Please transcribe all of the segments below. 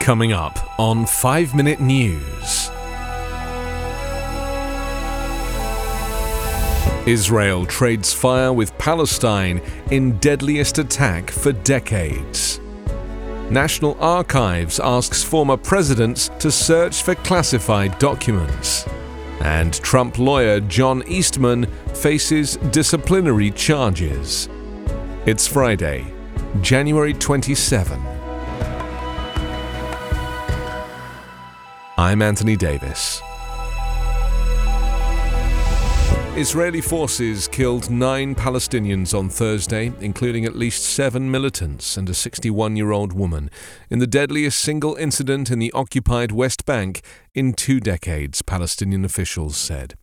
Coming up on 5 Minute News. Israel trades fire with Palestine in deadliest attack for decades. National Archives asks former presidents to search for classified documents. And Trump lawyer John Eastman faces disciplinary charges. It's Friday, January 27. I'm Anthony Davis. Israeli forces killed nine Palestinians on Thursday, including at least seven militants and a 61 year old woman, in the deadliest single incident in the occupied West Bank in two decades, Palestinian officials said.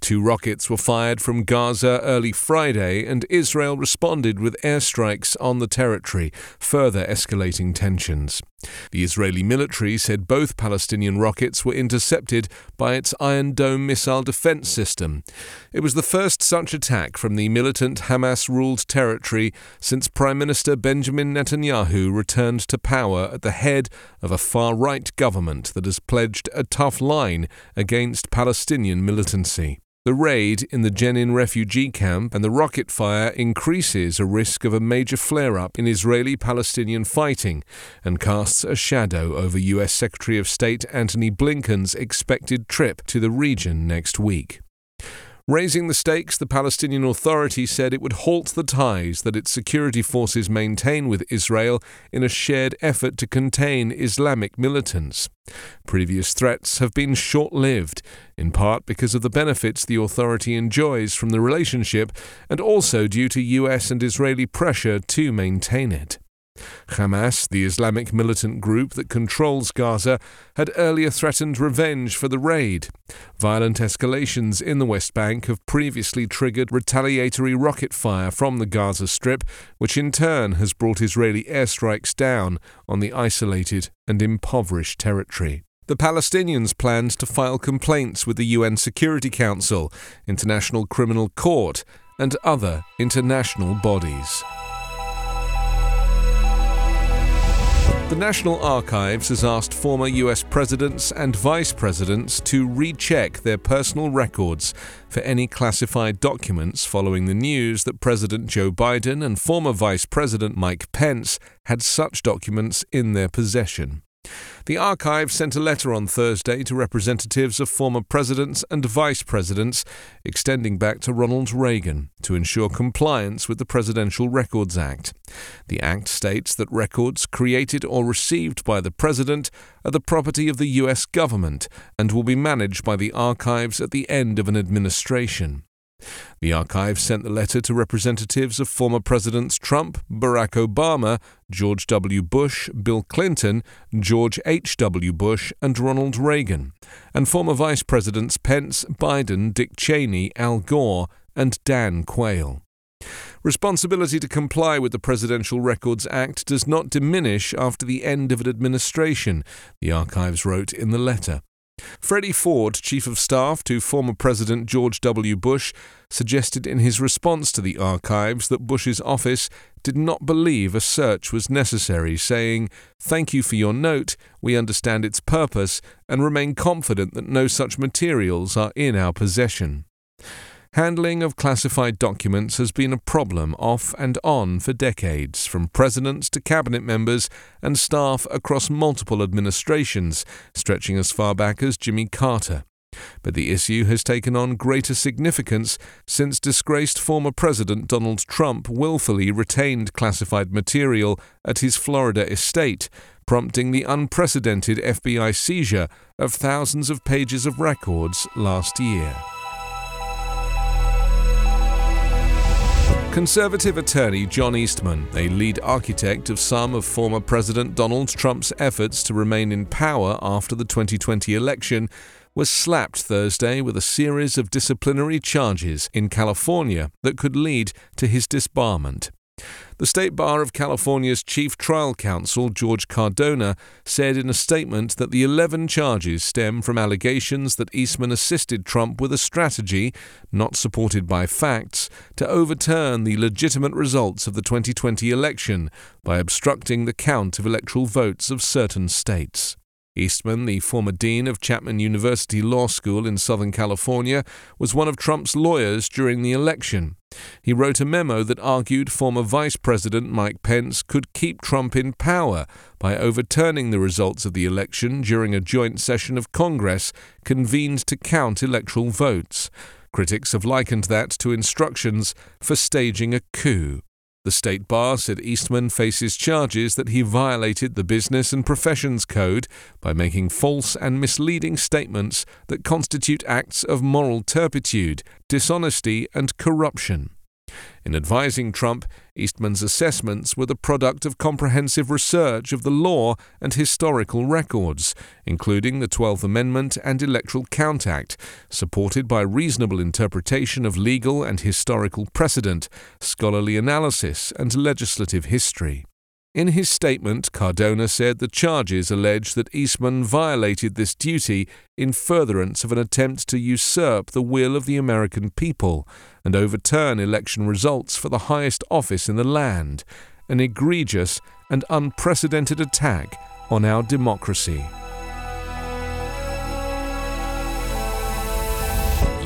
Two rockets were fired from Gaza early Friday, and Israel responded with airstrikes on the territory, further escalating tensions. The Israeli military said both Palestinian rockets were intercepted by its Iron Dome missile defense system. It was the first such attack from the militant Hamas ruled territory since Prime Minister Benjamin Netanyahu returned to power at the head of a far right government that has pledged a tough line against Palestinian militancy. The raid in the Jenin refugee camp and the rocket fire increases a risk of a major flare up in Israeli Palestinian fighting and casts a shadow over U.S. Secretary of State Antony Blinken's expected trip to the region next week. Raising the stakes, the Palestinian Authority said it would halt the ties that its security forces maintain with Israel in a shared effort to contain Islamic militants. Previous threats have been short lived, in part because of the benefits the authority enjoys from the relationship and also due to US and Israeli pressure to maintain it. Hamas, the Islamic militant group that controls Gaza, had earlier threatened revenge for the raid. Violent escalations in the West Bank have previously triggered retaliatory rocket fire from the Gaza Strip, which in turn has brought Israeli airstrikes down on the isolated and impoverished territory. The Palestinians planned to file complaints with the UN Security Council, International Criminal Court, and other international bodies. The National Archives has asked former US presidents and vice presidents to recheck their personal records for any classified documents following the news that President Joe Biden and former Vice President Mike Pence had such documents in their possession. The archive sent a letter on Thursday to representatives of former presidents and vice presidents, extending back to Ronald Reagan, to ensure compliance with the Presidential Records Act. The Act states that records created or received by the President are the property of the U.S. government and will be managed by the archives at the end of an administration. The archive sent the letter to representatives of former Presidents Trump, Barack Obama, George W. Bush, Bill Clinton, George H. W. Bush, and Ronald Reagan, and former Vice Presidents Pence, Biden, Dick Cheney, Al Gore, and Dan Quayle. Responsibility to comply with the Presidential Records Act does not diminish after the end of an administration, the archives wrote in the letter. Freddy Ford, Chief of Staff to former President George W. Bush, suggested in his response to the archives that Bush's office did not believe a search was necessary, saying, Thank you for your note, we understand its purpose, and remain confident that no such materials are in our possession. Handling of classified documents has been a problem off and on for decades, from presidents to cabinet members and staff across multiple administrations, stretching as far back as Jimmy Carter. But the issue has taken on greater significance since disgraced former President Donald Trump willfully retained classified material at his Florida estate, prompting the unprecedented FBI seizure of thousands of pages of records last year. Conservative attorney John Eastman, a lead architect of some of former President Donald Trump's efforts to remain in power after the 2020 election, was slapped Thursday with a series of disciplinary charges in California that could lead to his disbarment. The State Bar of California's Chief Trial Counsel, George Cardona, said in a statement that the 11 charges stem from allegations that Eastman assisted Trump with a strategy, not supported by facts, to overturn the legitimate results of the 2020 election by obstructing the count of electoral votes of certain states. Eastman, the former dean of Chapman University Law School in Southern California, was one of Trump's lawyers during the election. He wrote a memo that argued former Vice President Mike Pence could keep Trump in power by overturning the results of the election during a joint session of Congress convened to count electoral votes. Critics have likened that to instructions for staging a coup. The State Bar said Eastman faces charges that he violated the Business and Professions Code by making false and misleading statements that constitute acts of moral turpitude, dishonesty, and corruption. In advising Trump, Eastman's assessments were the product of comprehensive research of the law and historical records, including the Twelfth Amendment and Electoral Count Act, supported by reasonable interpretation of legal and historical precedent, scholarly analysis, and legislative history. In his statement, Cardona said the charges allege that Eastman violated this duty in furtherance of an attempt to usurp the will of the American people and overturn election results for the highest office in the land, an egregious and unprecedented attack on our democracy.